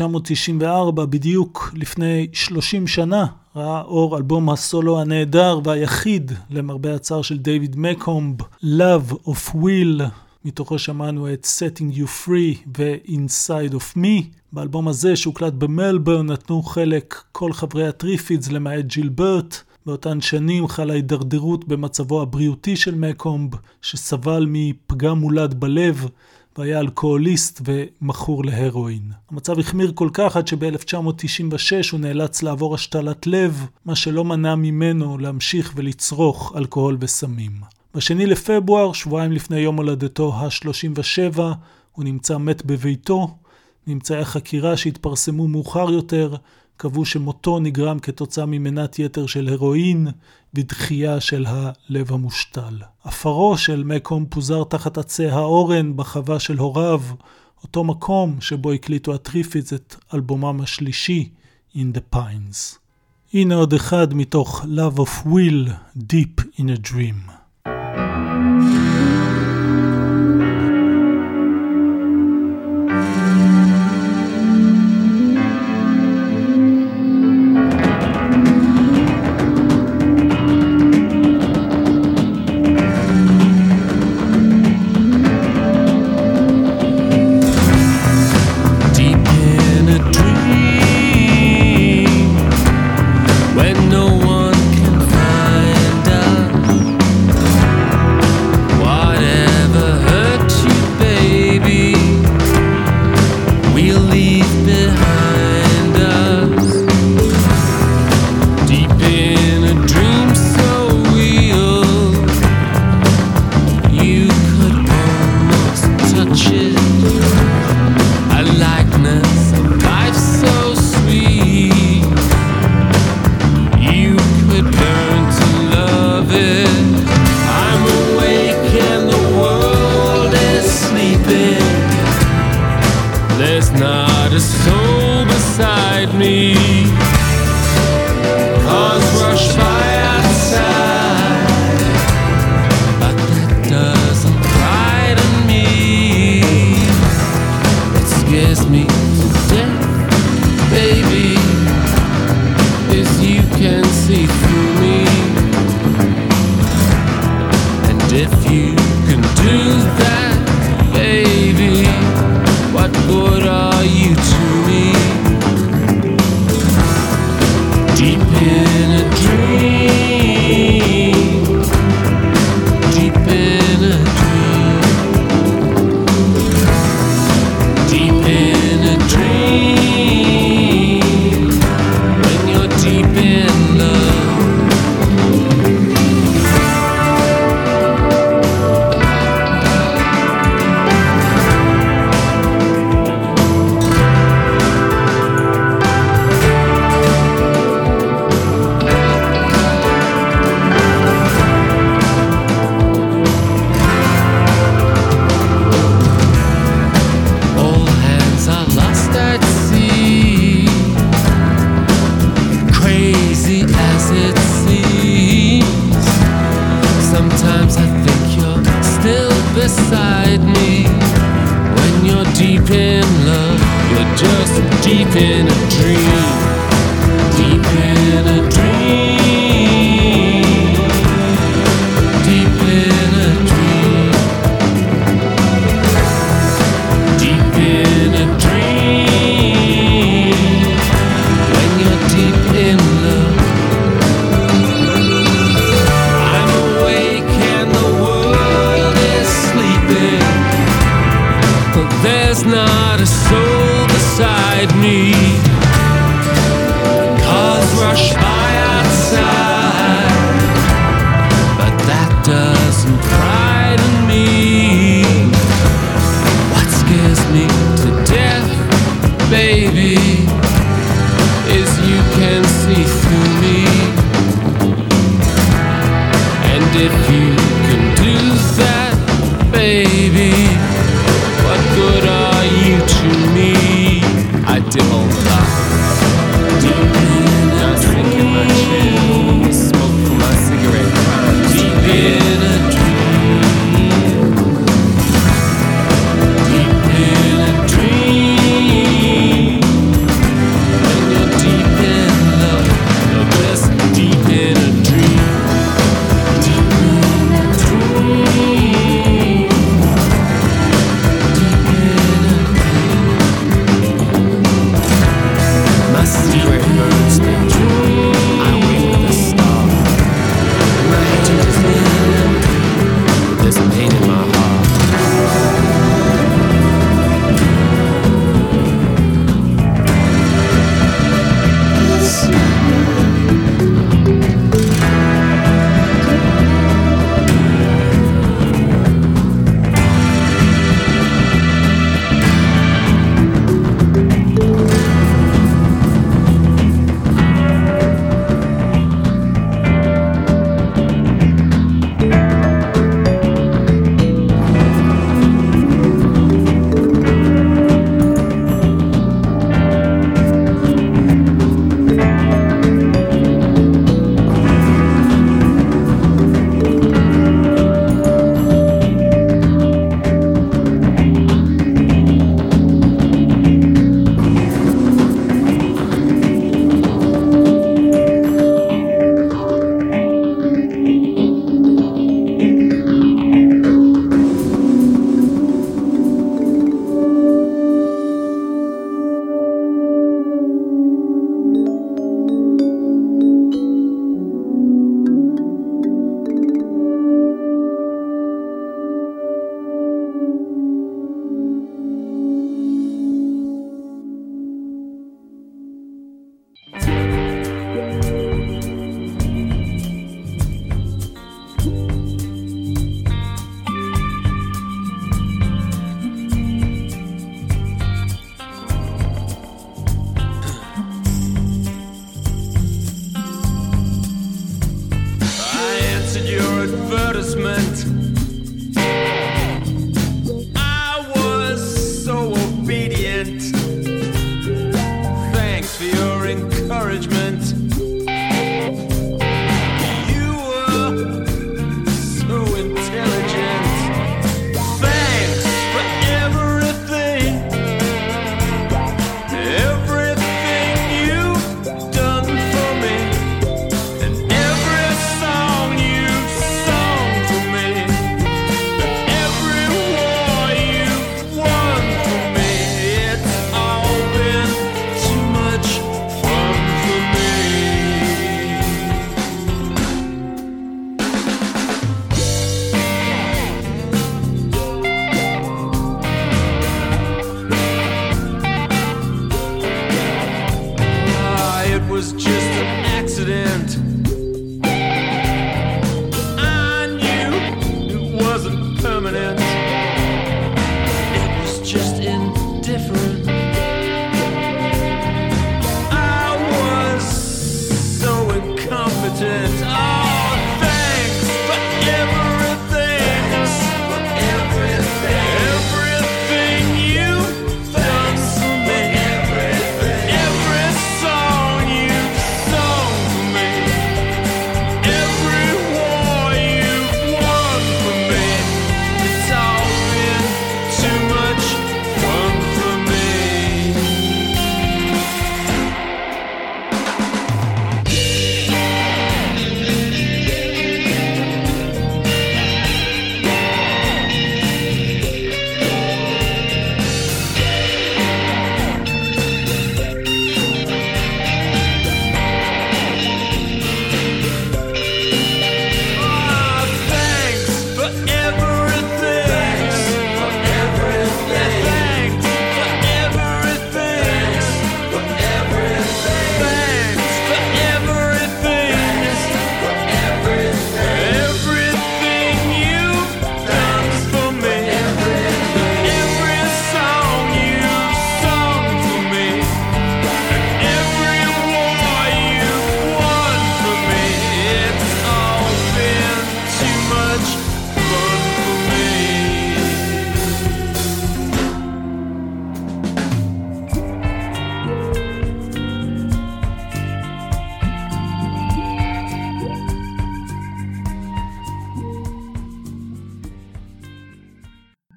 1994, בדיוק לפני 30 שנה, ראה אור אלבום הסולו הנהדר והיחיד, למרבה הצער של דיוויד מקומב, Love of Will, מתוכו שמענו את Setting You Free ו-Inside of Me. באלבום הזה, שהוקלט במלבורן, נתנו חלק כל חברי הטריפידס למעט ג'ילברט. באותן שנים חלה הידרדרות במצבו הבריאותי של מקומב, שסבל מפגם מולד בלב, והיה אלכוהוליסט ומכור להרואין. המצב החמיר כל כך עד שב-1996 הוא נאלץ לעבור השתלת לב, מה שלא מנע ממנו להמשיך ולצרוך אלכוהול וסמים. בשני לפברואר, שבועיים לפני יום הולדתו ה-37, הוא נמצא מת בביתו. ממצאי החקירה שהתפרסמו מאוחר יותר קבעו שמותו נגרם כתוצאה ממנת יתר של הרואין ודחייה של הלב המושתל. עפרו של מקום פוזר תחת עצי האורן בחווה של הוריו, אותו מקום שבו הקליטו הטריפיץ את אלבומם השלישי, In the Pines. הנה עוד אחד מתוך Love of Will, Deep in a Dream.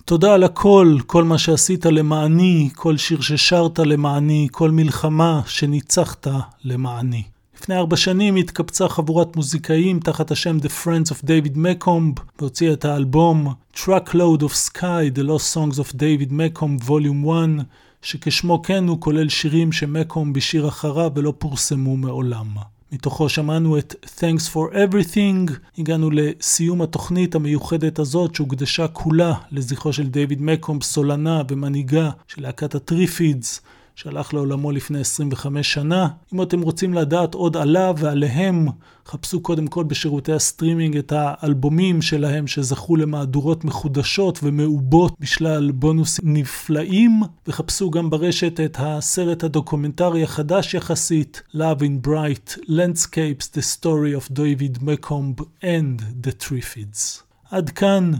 תודה על הכל, כל מה שעשית למעני, כל שיר ששרת למעני, כל מלחמה שניצחת למעני. לפני ארבע שנים התקבצה חבורת מוזיקאים תחת השם The Friends of David Macomb והוציאה את האלבום Truckload of Sky, The Lost Songs of David Macomb Volume 1, שכשמו כן הוא כולל שירים שמקום בשיר אחריו ולא פורסמו מעולם. מתוכו שמענו את Thanks for Everything, הגענו לסיום התוכנית המיוחדת הזאת שהוקדשה כולה לזכרו של דיוויד מקום, סולנה ומנהיגה של להקת הטריפידס, שהלך לעולמו לפני 25 שנה. אם אתם רוצים לדעת עוד עליו ועליהם, חפשו קודם כל בשירותי הסטרימינג את האלבומים שלהם שזכו למהדורות מחודשות ומעובות בשלל בונוסים נפלאים, וחפשו גם ברשת את הסרט הדוקומנטרי החדש יחסית, Love in Bright Landscapes, The Story of David McComb and the Triffids. עד כאן.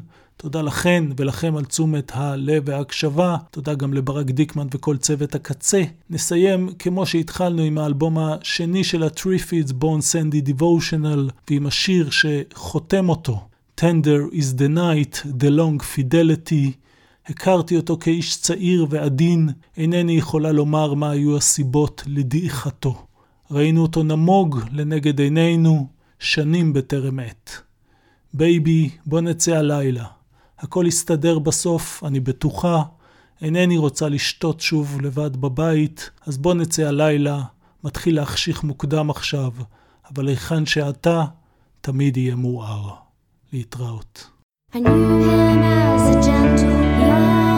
תודה לכן ולכם על תשומת הלב וההקשבה. תודה גם לברק דיקמן וכל צוות הקצה. נסיים כמו שהתחלנו עם האלבום השני של הטריפידס, בון סנדי דיבושנל, ועם השיר שחותם אותו, Tender is the night, the long fidelity. הכרתי אותו כאיש צעיר ועדין, אינני יכולה לומר מה היו הסיבות לדעיכתו. ראינו אותו נמוג לנגד עינינו, שנים בטרם עת. בייבי, בוא נצא הלילה. הכל יסתדר בסוף, אני בטוחה. אינני רוצה לשתות שוב לבד בבית, אז בוא נצא הלילה. מתחיל להחשיך מוקדם עכשיו, אבל היכן שאתה, תמיד יהיה מואר. להתראות.
I knew him as a gentle